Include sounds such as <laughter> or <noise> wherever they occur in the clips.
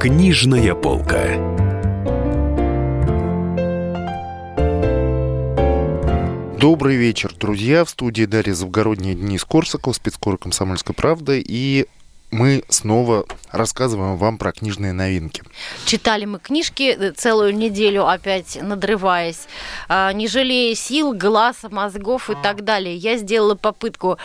Книжная полка. Добрый вечер, друзья. В студии Дарья Завгородняя, Денис Корсаков, спецкор «Комсомольской правды». И мы снова рассказываем вам про книжные новинки. Читали мы книжки э, целую неделю, опять надрываясь, а, не жалея сил, глаз, мозгов и так далее. Я сделала попытку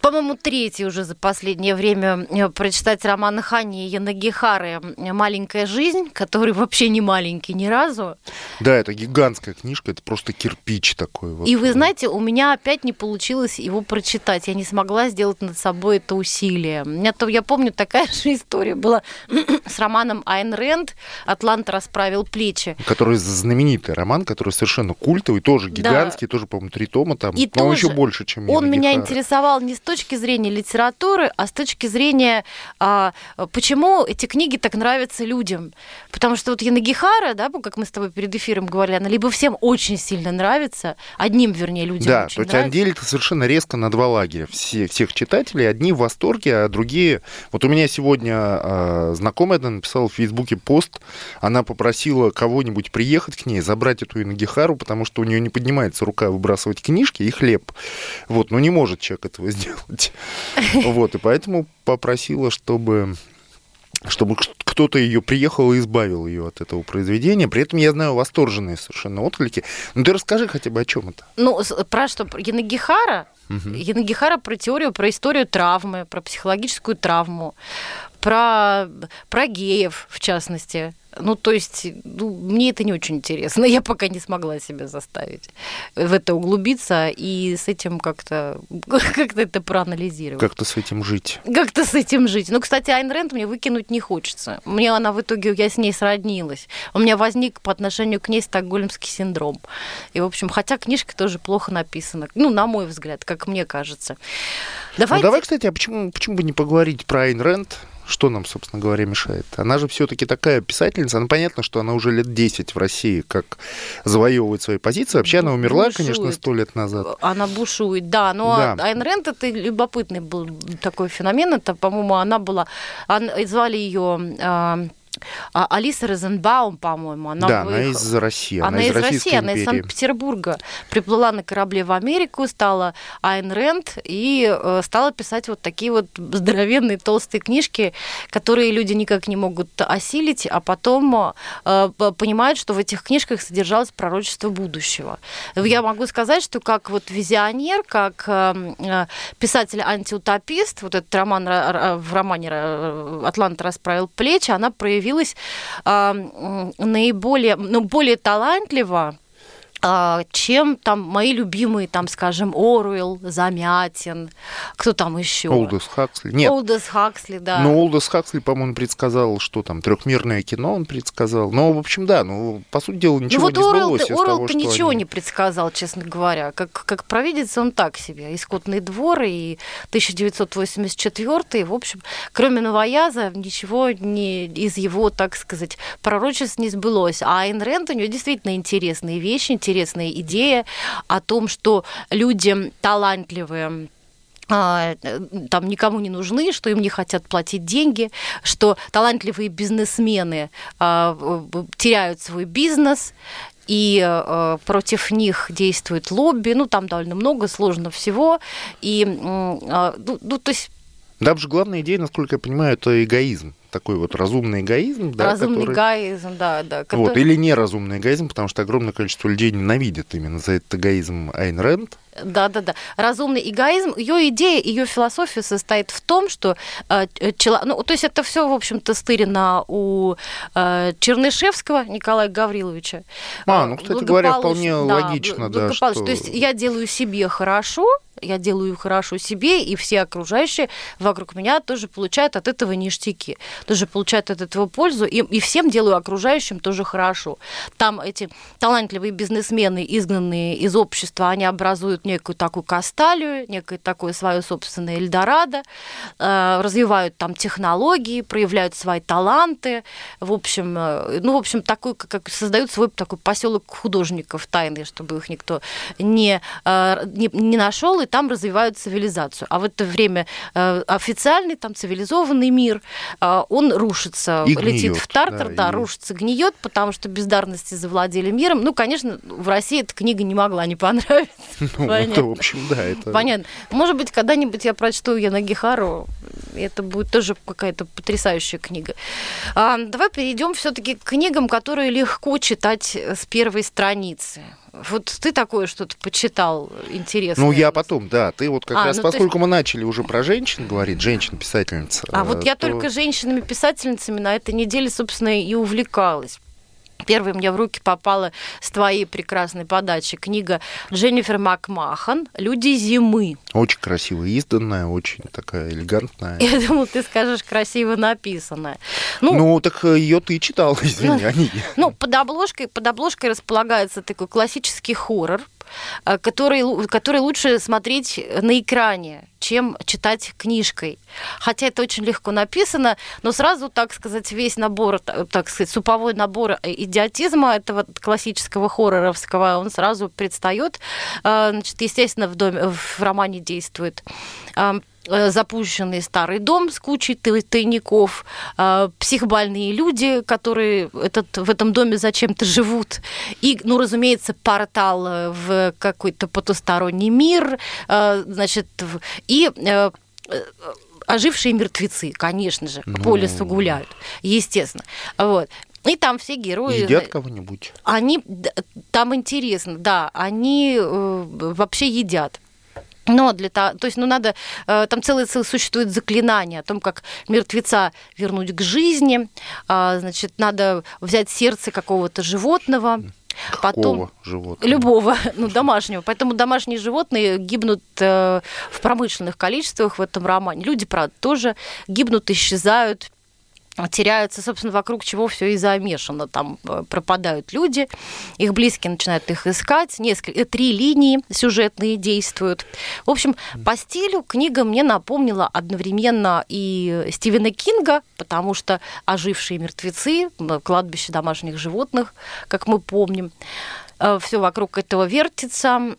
по-моему, третий уже за последнее время э, прочитать роман Хани Янагихары «Маленькая жизнь», который вообще не маленький ни разу. Да, это гигантская книжка, это просто кирпич такой. Вот. И вы знаете, у меня опять не получилось его прочитать. Я не смогла сделать над собой это усилие. У меня, то, я помню, такая же история была <clears throat> с романом Айн Рэнд «Атлант расправил плечи». Который знаменитый роман, который совершенно культовый, тоже гигантский, да. тоже, по-моему, три тома там, и но тоже еще больше, чем Он меня интересовал не с точки зрения литературы, а с точки зрения, а, почему эти книги так нравятся людям. Потому что вот Янагихара, да, как мы с тобой перед эфиром говорили, она либо всем очень сильно нравится, одним, вернее, людям да, очень то есть он делит совершенно резко на два лагеря. Все, всех читателей, одни в восторге, а другие... Вот у меня сегодня а, знакомая написала в Фейсбуке пост, она попросила кого-нибудь приехать к ней, забрать эту Янагихару, потому что у нее не поднимается рука выбрасывать книжки и хлеб. Вот, но не может человек этого сделать. <laughs> Вот, и поэтому попросила, чтобы чтобы кто-то ее приехал и избавил ее от этого произведения. При этом я знаю восторженные совершенно отклики. Ну ты расскажи хотя бы о чем это. Ну, про что? Янагихара? Угу. Янагихара про теорию, про историю травмы, про психологическую травму, про, про геев, в частности. Ну, то есть, ну, мне это не очень интересно. <laughs> Я пока не смогла себя заставить в это углубиться и с этим как-то <laughs> как это проанализировать. Как-то с этим жить. Как-то с этим жить. Ну, кстати, Айн Рэнд мне выкинуть не хочется. Мне она в итоге, я с ней сроднилась. У меня возник по отношению к ней стокгольмский синдром. И, в общем, хотя книжка тоже плохо написана. Ну, на мой взгляд, как мне кажется. Давайте... Ну, давай, кстати, а почему, почему бы не поговорить про Айн Рэнд? Что нам, собственно говоря, мешает? Она же все-таки такая писательница. Она понятно, что она уже лет 10 в России как завоевывает свои позиции. Вообще она умерла, бушует. конечно, сто лет назад. Она бушует, да. Но да. Айн Рэнд это любопытный был такой феномен. Это, по-моему, она была... Звали ее а, Алиса Розенбаум, по-моему, она Да, выехала. она из России. Она, она из, из России, она из Санкт-Петербурга. Приплыла на корабле в Америку, стала Айн Рэнд и э, стала писать вот такие вот здоровенные толстые книжки, которые люди никак не могут осилить, а потом э, понимают, что в этих книжках содержалось пророчество будущего. Я могу сказать, что как вот визионер, как э, писатель-антиутопист, вот этот роман в романе «Атлант расправил плечи», она проявила проявилась э, наиболее, ну, более талантливо а, чем там мои любимые, там, скажем, Оруэлл, Замятин, кто там еще? Олдес Хаксли. Нет. Олдес Хаксли, да. Ну, Олдес Хаксли, по-моему, предсказал, что там, трехмерное кино он предсказал. Но, в общем, да, ну, по сути дела, ничего ну, вот не Орел, сбылось Орел-то ничего они... не предсказал, честно говоря. Как, как провидец он так себе. И «Скотный двор», и 1984, в общем, кроме «Новояза», ничего не, из его, так сказать, пророчеств не сбылось. А Айн Рэнд, у него действительно интересные вещи, интересная идея о том, что люди талантливые а, там никому не нужны, что им не хотят платить деньги, что талантливые бизнесмены а, теряют свой бизнес, и э, против них действует лобби, ну там довольно много, сложно всего, и ну, ну то есть там же главная идея, насколько я понимаю, это эгоизм такой вот разумный эгоизм. Да, разумный который... эгоизм, да, да. Который... Вот, или неразумный эгоизм, потому что огромное количество людей ненавидят именно за этот эгоизм Айн Рэнд. Да, да, да. Разумный эгоизм. Ее идея, ее философия состоит в том, что э, чело... ну, то есть это все, в общем-то, стырено у э, Чернышевского Николая Гавриловича. А, ну, кстати говоря, вполне да, логично, да. Что... То есть я делаю себе хорошо, я делаю хорошо себе, и все окружающие вокруг меня тоже получают от этого ништяки, тоже получают от этого пользу, и, и всем делаю окружающим тоже хорошо. Там эти талантливые бизнесмены, изгнанные из общества, они образуют некую такую касталию, некое такое свое собственное Эльдорадо, э, развивают там технологии, проявляют свои таланты, в общем, э, ну, в общем, такой, как создают свой такой поселок художников тайный, чтобы их никто не, э, не, не нашел, и там развивают цивилизацию. А в это время э, официальный там цивилизованный мир, э, он рушится, и летит в тартар, да, да и... рушится, гниет, потому что бездарности завладели миром. Ну, конечно, в России эта книга не могла не понравиться. <laughs> Ну, это, в общем, да, это... Понятно. Может быть, когда-нибудь я прочту ее на Гихару, это будет тоже какая-то потрясающая книга. А, давай перейдем все-таки к книгам, которые легко читать с первой страницы. Вот ты такое что-то почитал интересное? Ну, я потом, да. Ты вот как а, раз, ну, поскольку есть... мы начали уже про женщин говорить, женщин-писательниц. А вот я только женщинами-писательницами на этой неделе, собственно, и увлекалась. Первой мне в руки попала с твоей прекрасной подачи книга Дженнифер Макмахан «Люди зимы». Очень красиво изданная, очень такая элегантная. Я думал, ты скажешь красиво написанная. Ну, ну так ее ты читал, <laughs> извини, ну, а не Ну, под обложкой, под обложкой располагается такой классический хоррор, Э, который, который лучше смотреть на экране, чем читать книжкой. Хотя это очень легко написано, но сразу, так сказать, весь набор, так сказать, суповой набор идиотизма этого классического хорроровского, он сразу предстает. Э, значит, естественно, в, доме, в романе действует Э, запущенный старый дом с кучей тайников, э, психбольные люди, которые этот, в этом доме зачем-то живут, и, ну, разумеется, портал э, в какой-то потусторонний мир, значит, и ожившие мертвецы, конечно же, ну... по лесу гуляют, естественно. Вот. И там все герои... Едят кого-нибудь? Они... Там интересно, да, они вообще едят. Но для того, то есть, ну, надо, э, там целое, целое существует заклинание о том, как мертвеца вернуть к жизни, а, значит, надо взять сердце какого-то животного, Потом животного? Любого, <laughs> ну, домашнего. Поэтому домашние животные гибнут э, в промышленных количествах в этом романе. Люди, правда, тоже гибнут, исчезают теряются, собственно, вокруг чего все и замешано. Там э, пропадают люди, их близкие начинают их искать, несколько, э, три линии сюжетные действуют. В общем, по стилю книга мне напомнила одновременно и Стивена Кинга, потому что ожившие мертвецы, кладбище домашних животных, как мы помним, э, все вокруг этого вертится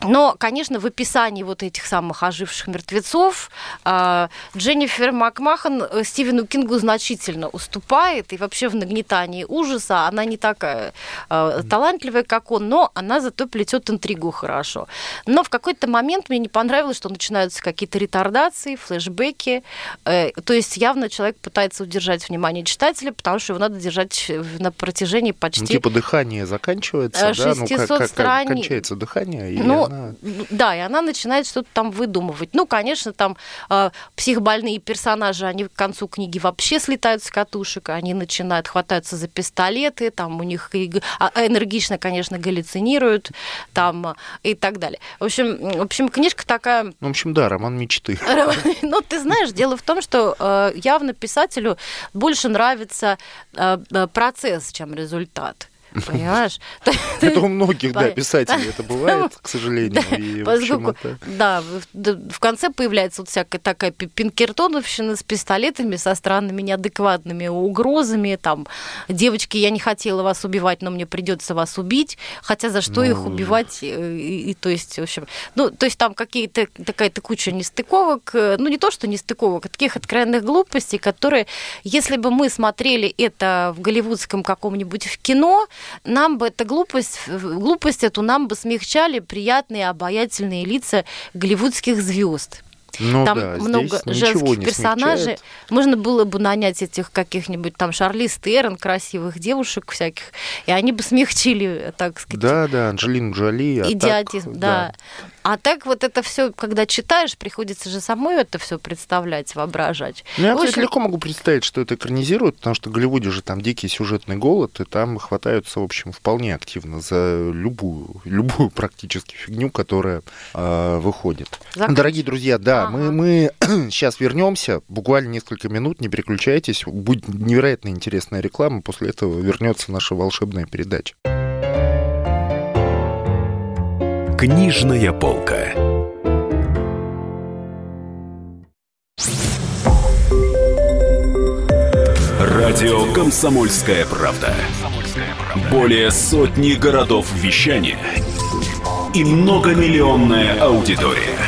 но, конечно, в описании вот этих самых оживших мертвецов а, Дженнифер Макмахан э, Стивену Кингу значительно уступает, и вообще в нагнетании ужаса она не такая а, талантливая, как он, но она зато плетет интригу хорошо. Но в какой-то момент мне не понравилось, что начинаются какие-то ретардации, флешбеки, э, то есть явно человек пытается удержать внимание читателя, потому что его надо держать на протяжении почти... Ну, типа дыхание заканчивается, да? Ну, как, как, как кончается дыхание? Или... Ну, она... Да, и она начинает что-то там выдумывать. Ну, конечно, там э, психбольные персонажи, они к концу книги вообще слетают с катушек, они начинают хвататься за пистолеты, там у них а, энергично, конечно, галлюцинируют, там и так далее. В общем, в общем, книжка такая... Ну, в общем, да, роман мечты. <laughs> Ну, ты знаешь, дело в том, что э, явно писателю больше нравится процесс, чем результат. Понимаешь? <laughs> Это у многих, да, писателей это бывает, к сожалению. Поскольку, да, в конце появляется вот всякая такая пинкертоновщина с пистолетами, со странными неадекватными угрозами, там, девочки, я не хотела вас убивать, но мне придется вас убить, хотя за что их ну, убивать, э, и, то есть, в общем, ну, то есть там какие-то, такая-то куча нестыковок, э, ну, не то, что нестыковок, а таких откровенных глупостей, которые, если бы мы смотрели это в голливудском каком-нибудь в кино, нам бы эта глупость, глупость эту нам бы смягчали приятные, обаятельные лица голливудских звезд. Ну, там да, много женских персонажей. Смягчает. Можно было бы нанять этих каких-нибудь там Шарли Стерн, красивых девушек всяких, и они бы смягчили, так сказать. Да, да, Анджелину Джоли. А идиотизм, так, да. да. А так вот это все, когда читаешь, приходится же самой это все представлять, воображать. Ну, я, общем... легко могу представить, что это экранизируют, потому что в Голливуде же там дикий сюжетный голод, и там хватаются, в общем, вполне активно за любую, любую практически фигню, которая э, выходит. Закрыть. Дорогие друзья, да, ага. мы, мы <clears throat> сейчас вернемся, буквально несколько минут, не переключайтесь, будет невероятно интересная реклама, после этого вернется наша волшебная передача. Книжная полка. Радио Комсомольская правда". Более сотни городов вещания – и многомиллионная аудитория.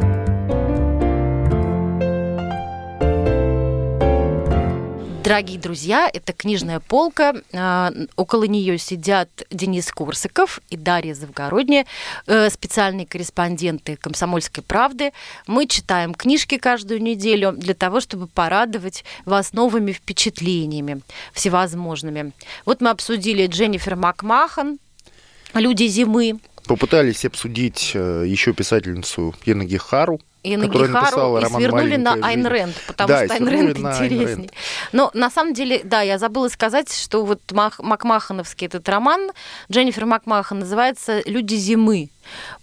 Дорогие друзья, это книжная полка. А, около нее сидят Денис Корсаков и Дарья Завгородняя, э, специальные корреспонденты «Комсомольской правды». Мы читаем книжки каждую неделю для того, чтобы порадовать вас новыми впечатлениями всевозможными. Вот мы обсудили Дженнифер Макмахан «Люди зимы». Попытались обсудить э, еще писательницу Енаги Хару, и на Гихару, и свернули на Айн Рэнд, потому да, что Айн Рэнд интереснее. Но на самом деле, да, я забыла сказать, что вот Мак Макмахановский этот роман Дженнифер Макмахан называется «Люди зимы».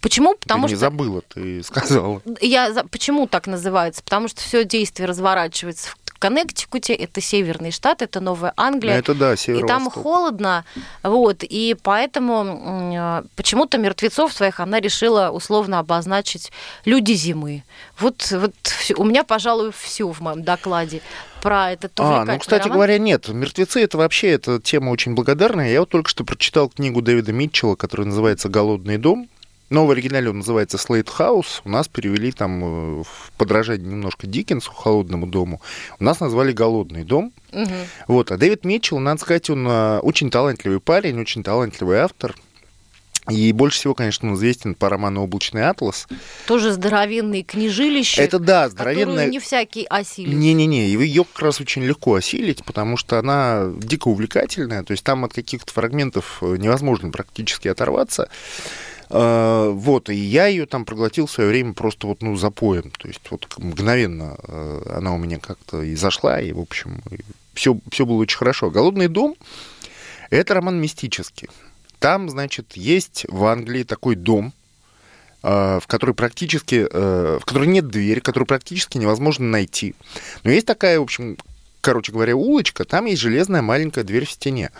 Почему? Потому ты что... не забыла, ты сказала. Я... Почему так называется? Потому что все действие разворачивается в Коннектикуте, это северный штат, это Новая Англия. Это да, И там холодно, вот, и поэтому э, почему-то мертвецов своих она решила условно обозначить люди зимы. Вот, вот у меня, пожалуй, все в моем докладе про этот А, ну, кстати роман. говоря, нет. Мертвецы это вообще эта тема очень благодарная. Я вот только что прочитал книгу Дэвида Митчелла, которая называется Голодный дом. Но в оригинале он называется Слейт Хаус. У нас перевели там э, в подражание немножко Диккенсу, Холодному дому. У нас назвали Голодный дом. Угу. Вот. А Дэвид Митчелл, надо сказать, он э, очень талантливый парень, очень талантливый автор. И больше всего, конечно, он известен по роману «Облачный атлас». Тоже здоровенные книжилища. Это да, здоровенная... не всякий осилит. Не-не-не, ее как раз очень легко осилить, потому что она дико увлекательная. То есть там от каких-то фрагментов э, невозможно практически оторваться. А, вот, и я ее там проглотил в свое время просто вот, ну, запоем. То есть вот мгновенно э, она у меня как-то и зашла, и, в общем, все, все было очень хорошо. «Голодный дом» — это роман мистический. Там, значит, есть в Англии такой дом, э, в который практически, э, в который нет двери, который практически невозможно найти. Но есть такая, в общем, короче говоря, улочка, там есть железная маленькая дверь в стене.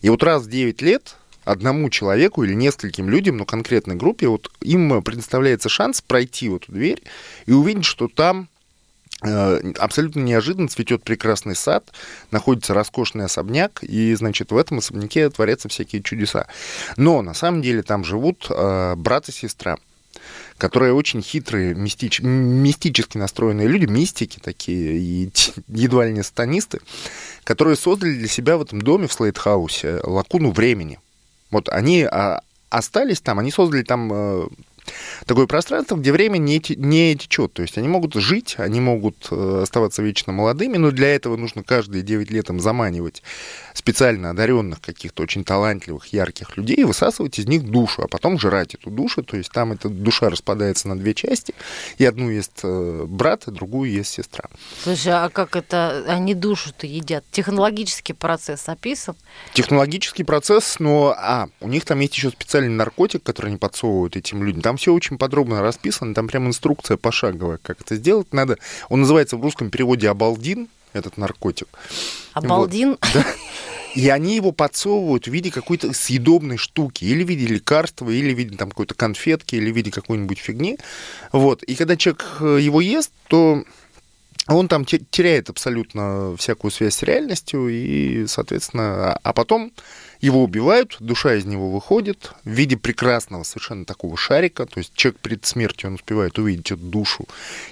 И вот раз в 9 лет одному человеку или нескольким людям, но конкретной группе, вот им предоставляется шанс пройти в эту дверь и увидеть, что там э, абсолютно неожиданно цветет прекрасный сад, находится роскошный особняк, и, значит, в этом особняке творятся всякие чудеса. Но на самом деле там живут э, брат и сестра которые очень хитрые, мистич... мистически настроенные люди, мистики такие, и <laughs> едва ли не сатанисты, которые создали для себя в этом доме в Слейтхаусе лакуну времени. Вот они а, остались там, они создали там э, такое пространство, где время не, не течет. То есть они могут жить, они могут э, оставаться вечно молодыми, но для этого нужно каждые 9 лет им заманивать специально одаренных каких-то очень талантливых, ярких людей и высасывать из них душу, а потом жрать эту душу. То есть там эта душа распадается на две части, и одну ест э, брат, а другую ест сестра. Слушай, а как это они душу-то едят? Технологический процесс описан? Технологический процесс, но а, у них там есть еще специальный наркотик, который они подсовывают этим людям. Там там все очень подробно расписано, там прям инструкция пошаговая, как это сделать надо. Он называется в русском переводе «Абалдин», этот наркотик. Абалдин? Вот, да. И они его подсовывают в виде какой-то съедобной штуки, или в виде лекарства, или в виде там какой-то конфетки, или в виде какой-нибудь фигни. Вот. И когда человек э, его ест, то он там теряет абсолютно всякую связь с реальностью, и, соответственно, а, потом его убивают, душа из него выходит в виде прекрасного совершенно такого шарика. То есть человек перед смертью, он успевает увидеть эту душу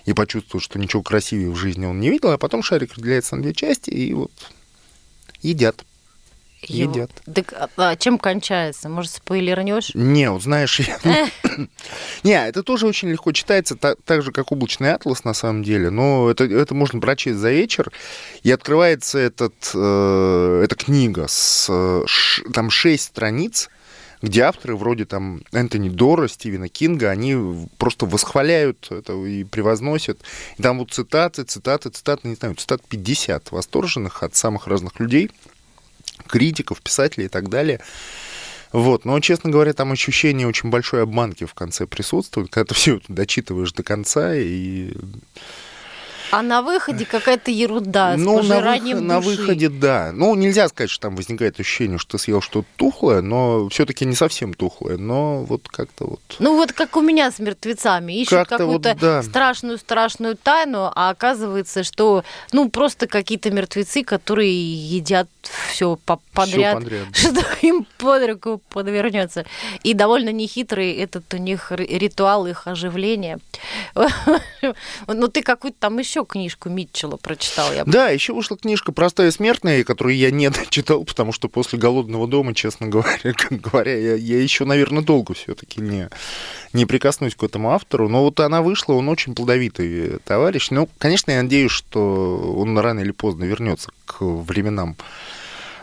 и почувствовать, что ничего красивее в жизни он не видел, а потом шарик разделяется на две части, и вот едят едят. Так а, а чем кончается? Может, спойлернешь? Не, вот знаешь, <laughs> не, это тоже очень легко читается, так, так же, как облачный атлас на самом деле, но это, это можно прочесть за вечер, и открывается этот, э, эта книга с ш, там шесть страниц, где авторы вроде там Энтони Дора, Стивена Кинга, они просто восхваляют это и превозносят. И там вот цитаты, цитаты, цитаты, не знаю, цитат 50 восторженных от самых разных людей – критиков, писателей и так далее. Вот, но, честно говоря, там ощущение очень большой обманки в конце присутствует, когда ты все это дочитываешь до конца, и А на выходе какая-то ерунда ну, с на, выход, на выходе, да. Ну, нельзя сказать, что там возникает ощущение, что ты съел что-то тухлое, но все-таки не совсем тухлое, но вот как-то вот... Ну, вот как у меня с мертвецами. Ищут вот, какую-то да. страшную-страшную тайну, а оказывается, что, ну, просто какие-то мертвецы, которые едят все подряд, подряд. что им под руку подвернется. И довольно нехитрый этот у них ри- ритуал их оживления. <laughs> Ну, ты какую-то там еще книжку Митчелла прочитал, я Да, еще вышла книжка «Простая смертная», которую я не <laughs> дочитал, потому что после «Голодного дома», честно говоря, <laughs> как говоря я, я еще, наверное, долго все-таки не, не прикоснусь к этому автору. Но вот она вышла, он очень плодовитый товарищ. Ну, конечно, я надеюсь, что он рано или поздно вернется к временам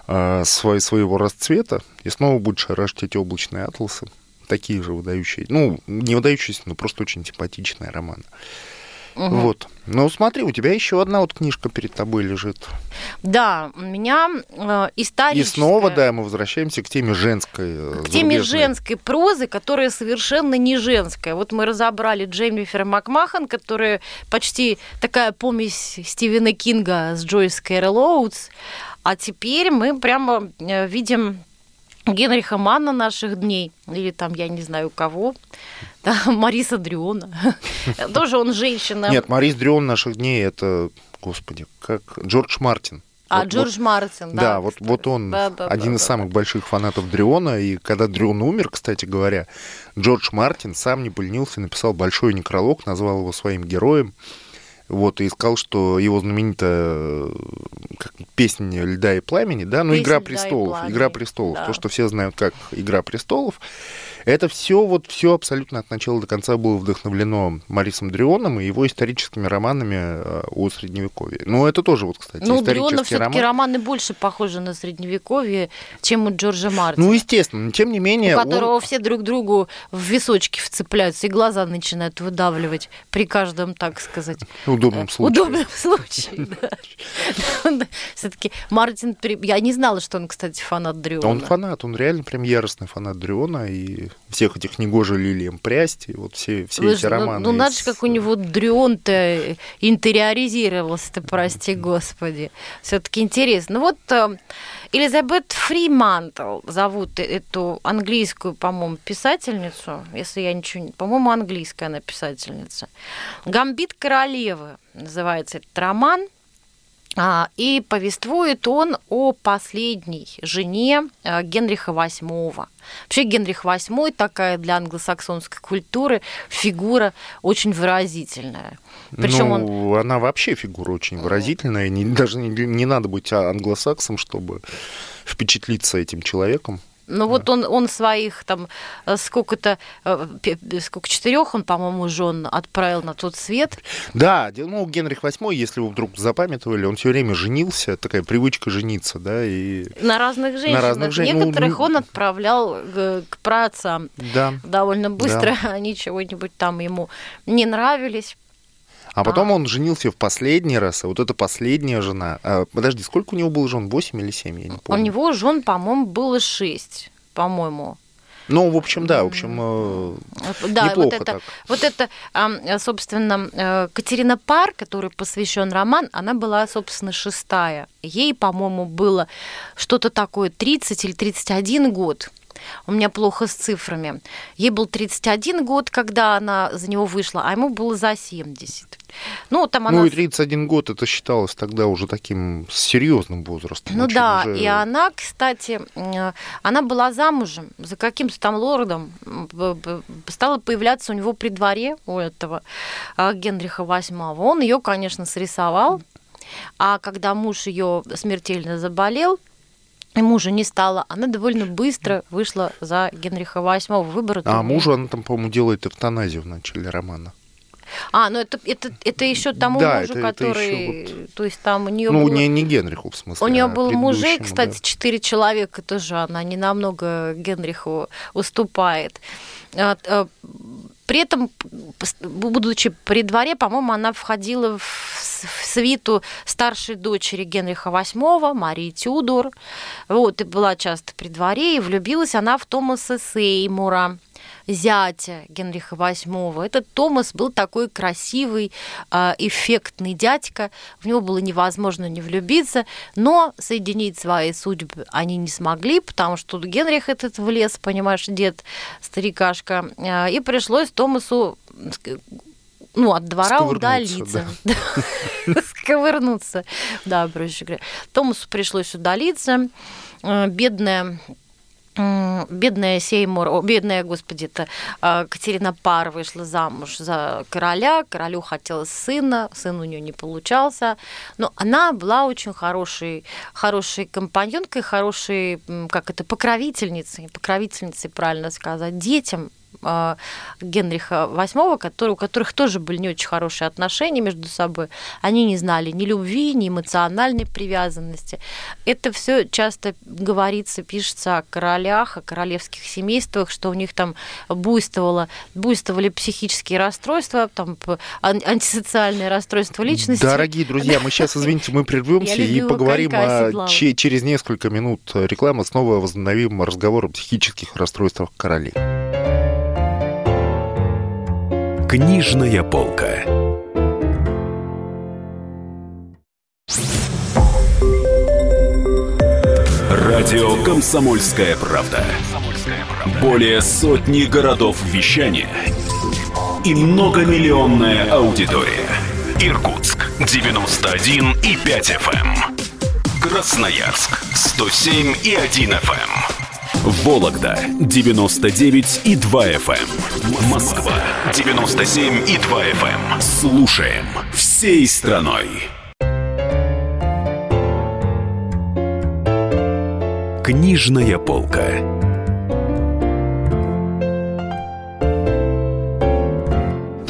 э, свой- своего расцвета и снова будет шарашить эти облачные атласы. Такие же выдающие. Ну, не выдающиеся, но просто очень симпатичные романы. Мгм. Вот. Ну, смотри, у тебя еще одна вот книжка перед тобой лежит. Да, у меня э, И историческая... снова, да, мы возвращаемся к теме женской. э, к теме зарубежной. женской прозы, которая совершенно не женская. Вот мы разобрали Дженнифер Макмахан, которая почти такая помесь Стивена Кинга с Джойс Кэрол Оутс. А теперь мы прямо э, видим Генриха Манна наших дней, или там, я не знаю, кого, <laughs> да, Мариса Дриона. <laughs> Тоже он женщина. Нет, Марис Дрион наших дней это, господи, как Джордж Мартин. а Вот- Джордж вот- Мартин, да. Да, вот, кстати. вот он Да, да, один да, из да, самых больших фанатов Дриона. И когда Дрион умер, кстати говоря, Джордж Мартин сам не поленился, написал большой некролог, назвал его своим героем. Вот, и сказал, что его знаменитая э, как, песня «Льда и пламени», да, ну, «Игра «Льда и престолов», пламени», «Игра престолов», да. то, что все знают как «Игра престолов», это все вот все абсолютно от начала до конца было вдохновлено Марисом Дрионом и его историческими романами э, о Средневековье. Ну, это тоже вот, кстати, Ну, исторический все-таки роман. романы больше похожи на средневековье, чем у Джорджа Мартина. Ну, естественно, но тем не менее... у он- которого все друг другу в височки вцепляются и глаза начинают выдавливать при каждом, так сказать, Удобном э, случае. удобном <laughs> случае. <laughs> Все-таки Мартин, я не знала, что он, кстати, фанат Дриона. Он фанат, он реально прям яростный фанат Дриона и всех этих негоже лилием прясть, и вот все, все эти Слушай, ну- романы. Ну, надо же, как у него Дрион-то интериоризировался-то, прости господи. Все-таки интересно. Ну вот э, Элизабет Фримантл зовут э- эту английскую, по-моему, писательницу, если я ничего не... По-моему, английская она писательница. «Гамбит королевы» называется этот роман. А, И повествует он о последней жене э, Генриха VIII. Вообще Генрих VIII такая для англосаксонской культуры фигура очень выразительная. Причем он ну, она вообще фигура очень выразительная, не, даже не, не надо быть англосаксом, чтобы впечатлиться этим человеком. Ну вот он, он своих там э, сколько-то, э, сколько четырех он, по-моему, жен отправил на тот свет. Да, ну, Генрих VIII, если вы вдруг запамятовали, он все время женился, такая привычка жениться, да, и... На разных женщинах. разных жен- ну, Некоторых ну, он отправлял к, к праотцам Да. довольно быстро. <laughs> Они чего-нибудь там ему не нравились. А потом он женился в последний раз, а вот эта последняя жена... а, подожди, сколько у него было жен? Восемь или семь? Я не У помню. него жен, по-моему, было шесть, по-моему. Ну, в общем, да, в общем, э, Да, неплохо вот это, так. вот это, собственно, э, Катерина Пар, которой посвящен роман, она была, собственно, шестая. Ей, по-моему, было что-то такое 30 или 31 год. У меня плохо с цифрами. Ей был 31 год, когда она за него вышла, а ему было за 70. Ну, там она... Ну, и 31 год это считалось тогда уже таким серьезным возрастом. Ну да, уже- и она, кстати, э, она была замужем за каким-то там лордом, стала появляться у него при дворе, у этого э, Генриха VIII. Он ее, конечно, срисовал, а когда муж ее смертельно заболел, и мужа не стало, она довольно быстро вышла за Генриха VIII. Выбора А мужу она там, по-моему, делает эвтаназию в начале романа. А, ну это, это, это еще тому Да, мужу, это- это который... ещё То есть там у нее ну, было... не, не Генриху, в смысле. У нее а был предыдущему, кстати, да. четыре человека тоже, она не намного Генриху уступает. А, а, При этом, будучи при дворе, по-моему, она входила в свиту старшей дочери Генриха VIII, Марии Тюдор. Вот, и была часто при дворе, и влюбилась она в Томаса Сеймура. Зятя Генриха VIII. Этот Томас был такой красивый, а, эффектный дядька. В него было невозможно не влюбиться, но соединить свои судьбы они не смогли, потому что Генрих этот влез, понимаешь, дед, старикашка, а, и пришлось Томасу ну, от двора удалиться. Да. <laughs> Сковырнуться. Да, проще говоря. Томасу пришлось удалиться. Э, бедная бедная Сеймур, бедная, господи, это а, Катерина Пар вышла замуж за короля, королю хотелось сына, сын у нее не получался, но она была очень хорошей, хорошей компаньонкой, хорошей, как это, покровительницей, покровительницей, правильно сказать, детям, Генриха VIII, который, у которых тоже были не очень хорошие отношения между собой. Они не знали ни любви, ни эмоциональной привязанности. Это все часто говорится, пишется о королях, о королевских семействах, что у них там буйствовало, буйствовали психические расстройства, там антисоциальные расстройства личности. Дорогие друзья, мы сейчас, извините, мы прервемся <laughs> и поговорим о, через несколько минут рекламы снова возобновим разговор о психических расстройствах королей. Книжная полка. Радио Комсомольская правда". Более сотни городов вещания и многомиллионная аудитория. Иркутск 91 и 5 FM. Эм. Красноярск 107 и 1 FM. Вологда 99 и 2 FM. Эм. Москва 97 и 2 FM. Эм. Слушаем всей страной. Книжная полка.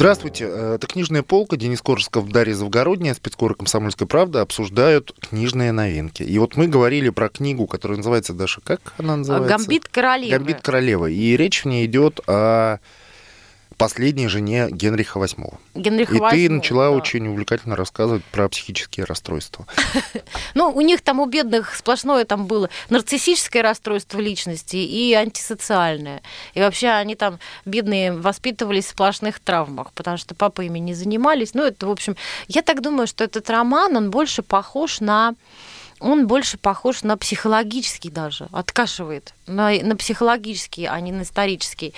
Здравствуйте, э, это «Книжная полка». Денис Коржиков, Дарья Завгородняя, спецкор «Комсомольская правда» обсуждают книжные новинки. И вот мы говорили про книгу, которая называется, Даша, как она называется? «Гамбит королевы». «Гамбит королевы». И речь в ней идет о последней жене Генриха VIII. Генриха и VIII, ты начала да. очень увлекательно рассказывать про психические расстройства. <laughs> Ну, у них там у бедных сплошное там было нарциссическое расстройство личности и антисоциальное. И вообще они там, бедные, воспитывались в сплошных травмах, потому что папа ими не занимались. Ну, это, в общем, я так думаю, что этот роман, он больше похож на он больше похож на психологический даже, откашивает, на, на психологический, а не на исторический.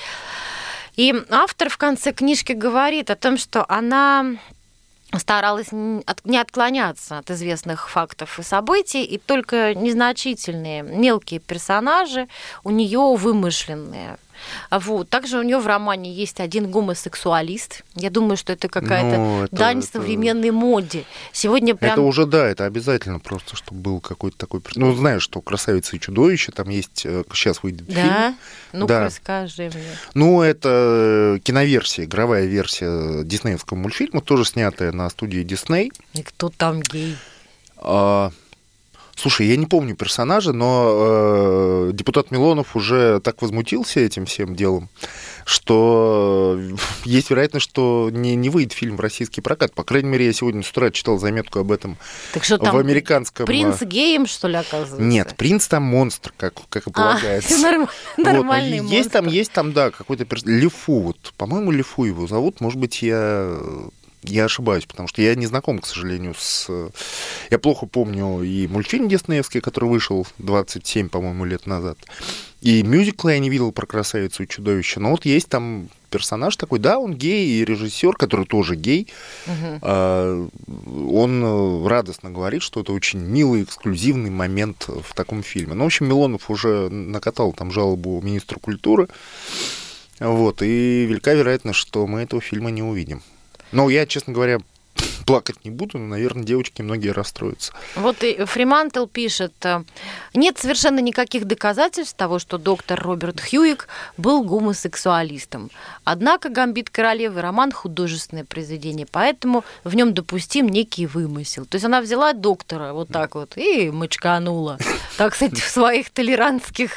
И автор в конце книжки говорит о том, что она старалась не отклоняться от известных фактов и событий, и только незначительные мелкие персонажи у нее вымышленные. Вот. Также у нее в романе есть один гомосексуалист. Я думаю, что это какая-то ну, это, дань это... современной моде. Сегодня прям... Это уже, да, это обязательно просто, чтобы был какой-то такой... Ну, знаешь, что «Красавица и чудовище», там есть... Сейчас э, выйдет да? фильм. Ну-ка, да. расскажи мне. Ну, это киноверсия, игровая версия диснеевского мультфильма, тоже снятая на студии Дисней. И кто там гей? А, Слушай, я не помню персонажа, но э, депутат Милонов уже так возмутился этим всем делом, что есть вероятность, что не, не выйдет фильм в российский прокат. По крайней мере, я сегодня с утра читал заметку об этом так что там, в американском... Принц геем, что ли, оказывается? Нет, принц там монстр, как, как и а, полагается. <laughs> А, норм... вот. Нормальный есть монстр. Там, есть там, да, какой-то персонаж. Лифу, вот, по-моему, Лифу его зовут. Может быть, я я ошибаюсь, потому что я не знаком, к сожалению, с... Я плохо помню и мультфильм диснеевский, который вышел 27, по-моему, лет назад, и мюзиклы я не видел про красавицу и чудовище. Но вот есть там персонаж такой, да, он гей, и режиссер, который тоже гей, угу. он э, радостно говорит, что это очень милый, эксклюзивный момент в таком фильме. Ну, в общем, Милонов уже накатал там жалобу министру культуры, вот, и велика вероятность, что мы этого фильма не увидим. Но я, честно говоря, плакать не буду, но, наверное, девочки многие расстроятся. Вот и Фримантел пишет, э, нет совершенно никаких доказательств того, что доктор Роберт Хьюик был гомосексуалистом. Однако «Гамбит королевы» роман художественное произведение, поэтому в нем допустим некий вымысел. То есть она взяла доктора вот так вот и мочканула, так сказать, в своих толерантских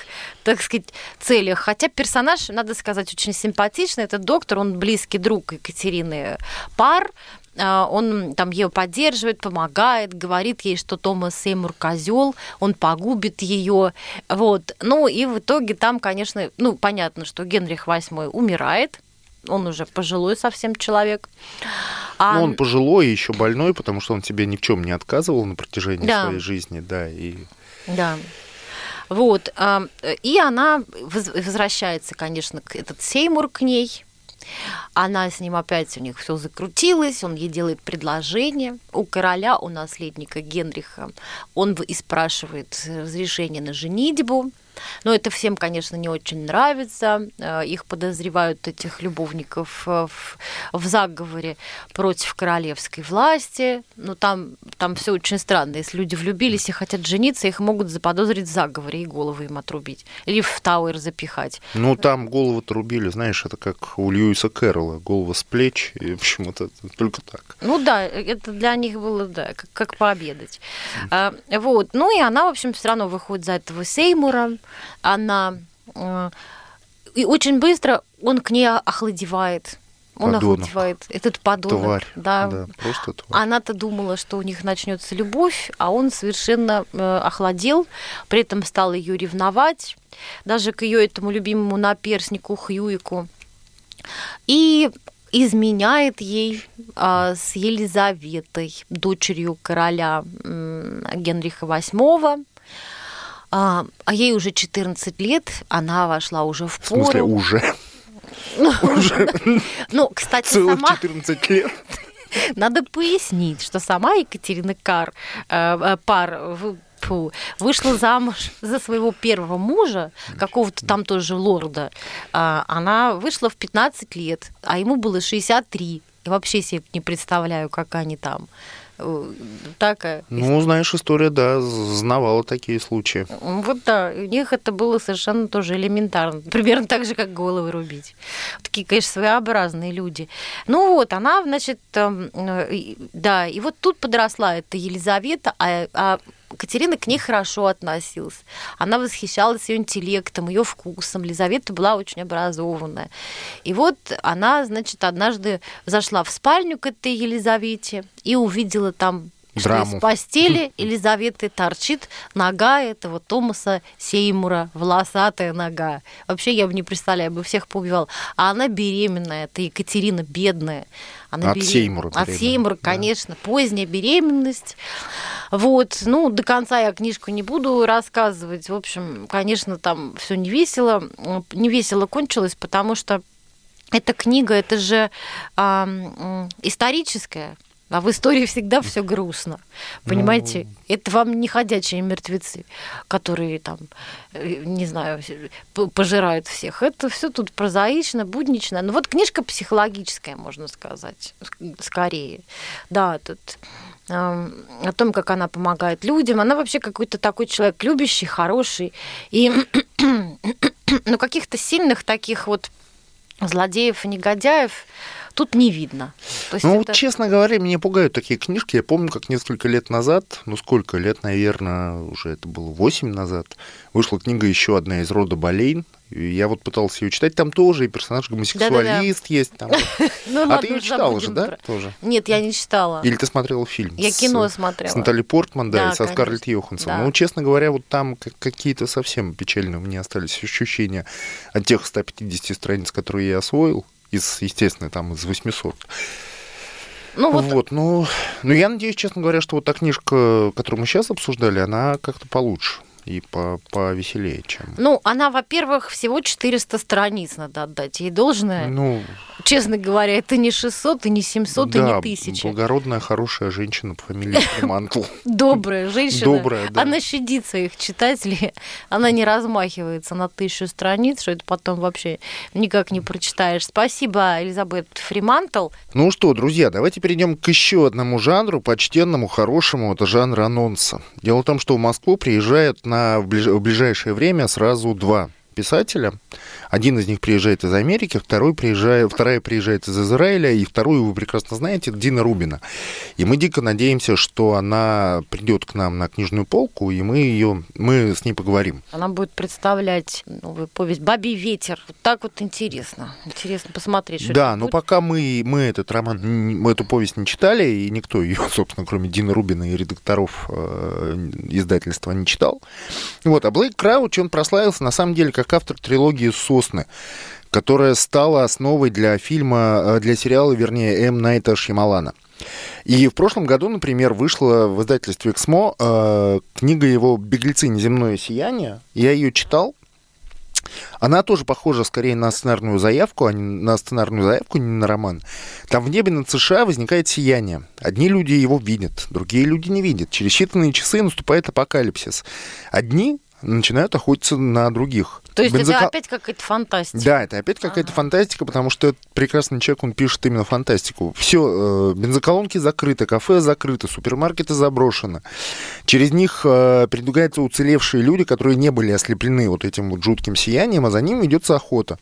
так сказать, целях. Хотя персонаж, надо сказать, очень симпатичный. Это доктор, он близкий друг Екатерины Пар, он там ее поддерживает, помогает, говорит ей, что Томас Сеймур козел, он погубит ее. Вот. Ну и в итоге там, конечно, ну понятно, что Генрих VIII умирает, он уже пожилой совсем человек. А... Ну, он пожилой и еще больной, потому что он тебе ни в чем не отказывал на протяжении да. своей жизни, да, и... Да. Вот. А, и она возвращается, конечно, этот Сеймур к ней. Она с ним опять у них все закрутилось, он ей делает предложение. У короля, у наследника Генриха, он и спрашивает разрешение на женитьбу. Но это всем, конечно, не очень нравится. Э, их подозревают, этих любовников, э, в, в заговоре против королевской власти. Но там, там все очень странно. Если люди влюбились и хотят жениться, их могут заподозрить в заговоре и головы им отрубить. Или в Тауэр запихать. Ну, там головы отрубили, знаешь, это как у Льюиса Кэрролла. Голова с плеч, и, в общем, это только так. Ну да, это для них было, да, как, как пообедать. А, вот. Ну и она, в общем, все равно выходит за этого Сеймура она... Э, и очень быстро он к ней охладевает. Он Подонок. охладевает. Этот подонок. Тварь. Да. да просто тварь. Она-то думала, что у них начнется любовь, а он совершенно э, охладел, при этом стал ее ревновать, даже к ее этому любимому наперснику Хьюику. И изменяет ей а, с Елизаветой, дочерью короля Генриха VIII. А, а ей уже 14 лет, она вошла уже в пору. В смысле, уже? <laughs> Уже? Ну, кстати, сама... 14 лет. <laughs> Надо пояснить, что сама Екатерина Кар, э, э пар фу, вышла замуж за своего первого мужа, какого-то там тоже лорда. Э, она вышла в 15 лет, а ему было 63. И вообще себе не представляю, как они там такая. Ну, знаешь, история, да, знавала такие случаи. Вот да, у них это было совершенно тоже элементарно. <laughs> Примерно так же, как головы рубить. Такие, конечно, своеобразные люди. Ну вот, она, значит, э, да, и вот тут подросла эта Елизавета, а, а Катерина к ней хорошо относилась. Она восхищалась ее интеллектом, ее вкусом. Лизавета была очень образованная. И вот она, значит, однажды зашла в спальню к этой Елизавете и увидела там Драму. Что из постели <laughs> Елизаветы торчит нога этого Томаса Сеймура, волосатая нога. Вообще я бы не представляю, я бы всех поубивал. А она беременная, это Екатерина бедная. Она От берем... Сеймура. От Сеймура, конечно. Да. Поздняя беременность. Вот. Ну, до конца я книжку не буду рассказывать. В общем, конечно, там все не весело. Не весело кончилось, потому что эта книга, это же э, историческая а в истории всегда все грустно. Понимаете? Ну... Это вам не ходячие мертвецы, которые там, э, не знаю, пожирают всех. Это все тут прозаично, буднично. Ну вот книжка психологическая, можно сказать, скорее. Да, тут о том, как она помогает людям. Она вообще какой-то такой человек любящий, хороший. И <clears throat> ну, каких-то сильных таких вот злодеев и негодяев тут не видно. То есть ну, это... честно говоря, меня пугают такие книжки. Я помню, как несколько лет назад, ну сколько лет, наверное, уже это было 8 назад, вышла книга еще одна из рода Болейн. Я вот пытался ее читать, там тоже и персонаж гомосексуалист есть. Там. <laughs> Ну, а ты ее читала же, да? Тоже? Нет, я не читала. Или ты смотрела фильм? Я кино смотрела. С Натальей Портман, да, и со Скарлетт Йоханссон. Ну, честно говоря, вот там какие-то совсем печальные у меня остались ощущения от тех 150 страниц, которые я освоил из, естественно, там из 800. Ну, вот. вот, ну, ну, я надеюсь, честно говоря, что вот та книжка, которую мы сейчас обсуждали, она как-то получше и по повеселее, чем... Ну, она, во-первых, всего 400 страниц надо отдать. Ей должное. Ну, честно говоря, это не 600, и не 700, да, и не 1000. благородная, хорошая женщина по фамилии <laughs> Фримантл. Добрая женщина. Добрая, да. Она щадит своих читателей. Она не размахивается на тысячу страниц, что это потом вообще никак не прочитаешь. Спасибо, Элизабет Фримантл. Ну что, друзья, давайте перейдем к еще одному жанру, почтенному, хорошему. Это жанр анонса. Дело в том, что в Москву приезжают на, ближ... в ближайшее время сразу два писателя. Один из них приезжает из Америки, второй приезжает, вторая приезжает из Израиля, и вторую, вы прекрасно знаете, Дина Рубина. И мы дико надеемся, что она придет к нам на книжную полку, и мы ее, мы с ней поговорим. Она будет представлять новую повесть «Бабий ветер». Вот так вот интересно. Интересно посмотреть, что Да, но будет. пока мы, мы этот роман, мы эту повесть не читали, и никто ее, <laughs> собственно, кроме Дины Рубина и редакторов э, издательства не читал. Вот, а Блейк Крауч, он прославился, на самом деле, как автор трилогии «Сосны», которая стала основой для фильма, э, для сериала, вернее, М. Найта Шьямалана. И в прошлом году, например, вышла в издательстве «Эксмо» э, книга его «Беглецы. Неземное сияние». Я ее читал. Она тоже похожа скорее на сценарную заявку, а не на сценарную заявку, не на роман. Там в небе над США возникает сияние. Одни люди его видят, другие люди не видят. Через считанные часы наступает апокалипсис. Одни начинают охотиться на других. То есть Бензока... это опять какая-то фантастика? Да, это опять какая-то ага. фантастика, потому что этот прекрасный человек, он пишет именно фантастику. Все, э, бензоколонки закрыты, кафе закрыты, супермаркеты заброшены. Через них э, передвигаются уцелевшие люди, которые не были ослеплены вот этим вот жутким сиянием, а за ним ведется охота.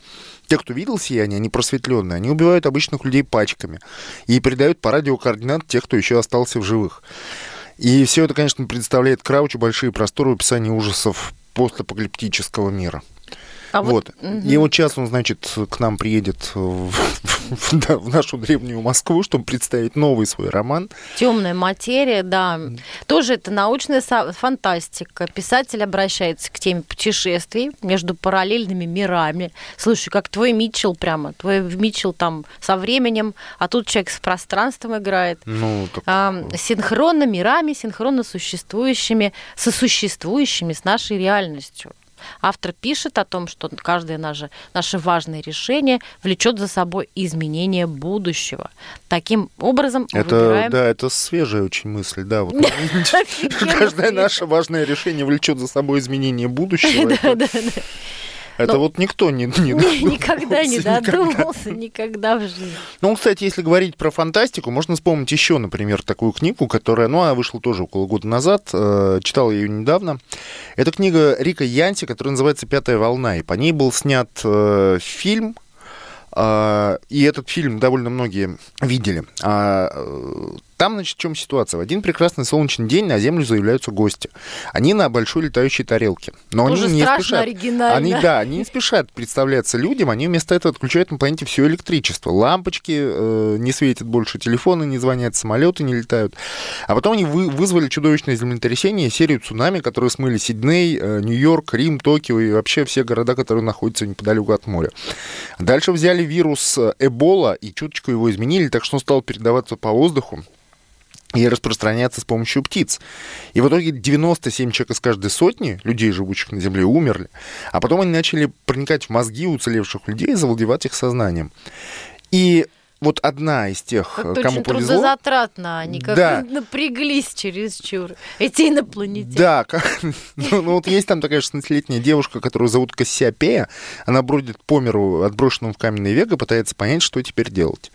Те, кто видел сияние, они просветленные, они убивают обычных людей пачками и передают по радио координат тех, кто еще остался в живых. И все это, конечно, представляет Краучу большие просторы в описании ужасов постапокалиптического мира. А вот. вот. Угу. И вот сейчас он, значит, к нам приедет в, в, да, в нашу древнюю Москву, чтобы представить новый свой роман. Темная материя, да. Тоже это научная фантастика. Писатель обращается к теме путешествий между параллельными мирами. Слушай, как твой Митчелл прямо. Твой Митчелл там со временем, а тут человек с пространством играет. Ну, так... а, синхронно мирами, синхронно существующими, сосуществующими с нашей реальностью. Автор пишет о том, что каждое наше, наше важное решение влечет за собой изменение будущего. Таким образом это, выбираем... Да, это свежая очень мысль, да. Вот, <laughs> каждое наше важное решение влечет за собой изменение будущего. <laughs> Это Но... вот никто не, не никогда не додумался, никогда. в жизни. Ну, кстати, если говорить про фантастику, можно вспомнить еще, например, такую книгу, которая, ну, она вышла тоже около года назад, э, читал ее недавно. Это книга Рика Янси, которая называется «Пятая волна», и по ней был снят э, фильм, э, и этот фильм довольно многие видели. Там, значит, в чем ситуация? В один прекрасный солнечный день на Землю заявляются гости. Они на большой летающей тарелке. Но Тоже они не спешат. Они, да, они не спешат представляться людям, они вместо этого отключают на планете все электричество. Лампочки э, не светят больше, телефоны не звонят, самолеты не летают. А потом они вы, вызвали чудовищное землетрясение, серию цунами, которые смыли Сидней, э, Нью-Йорк, Рим, Токио и вообще все города, которые находятся неподалеку от моря. Дальше взяли вирус э, Эбола и чуточку его изменили, так что он стал передаваться по воздуху и распространяться с помощью птиц. И в итоге 97 человек из каждой сотни людей, живущих на Земле, умерли. А потом они начали проникать в мозги уцелевших людей и завладевать их сознанием. И вот одна из тех, как кому очень повезло... трудозатратно, они как да. напряглись чересчур, эти инопланетяне. Да, как... <laughs> ну, ну вот есть там такая 16-летняя девушка, которую зовут Кассиопея, она бродит по миру, отброшенному в каменный век, и пытается понять, что теперь делать.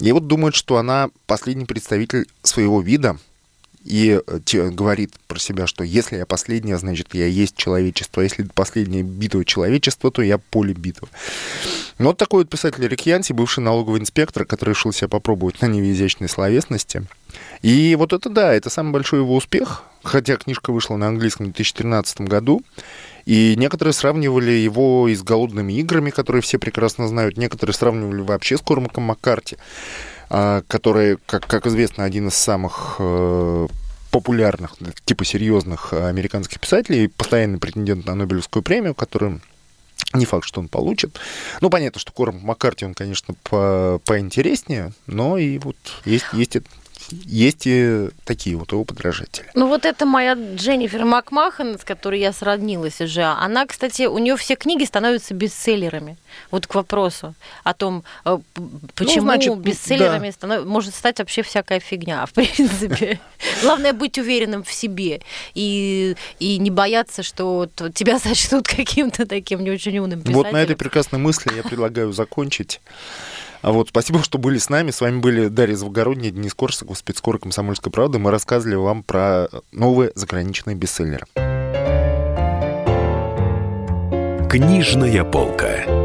И вот думает, что она последний представитель своего вида, и э, говорит про себя, что если я последняя, значит, я есть человечество. А если последняя битва человечества, то я поле битв. Ну, вот такой вот писатель Рик Янси, бывший налоговый инспектор, который решил себя попробовать на ниве изящной словесности. И вот это, да, это самый большой его успех, хотя книжка вышла на английском в 2013 году. И некоторые сравнивали его и с «Голодными играми», которые все прекрасно знают. Некоторые сравнивали вообще с Кормаком Маккарти. А, который, как, как известно, один из самых э, популярных, типа серьезных американских писателей, постоянный претендент на Нобелевскую премию, который не факт, что он получит. Ну, понятно, что Корм Маккарти, он, конечно, по поинтереснее, но и вот есть, есть есть и такие вот его подражатели. Ну вот это моя Дженнифер Макмахан, с которой я сроднилась уже. Она, кстати, у нее все книги становятся бестселлерами. Вот к вопросу о том, э, почему ну, значит, бестселлерами да. станов... может стать вообще всякая фигня, в <laughs> принципе. Главное быть уверенным в себе и, и не бояться, что тебя сочтут <laughs> каким-то таким не очень умным писателем. Вот на этой прекрасной мысли я предлагаю закончить. А вот, спасибо, что были с нами. С вами были Дарья Завгородняя, Денис Корсаков, спецкор «Комсомольской правды». Мы рассказывали вам про новые заграничные бестселлеры. Книжная полка.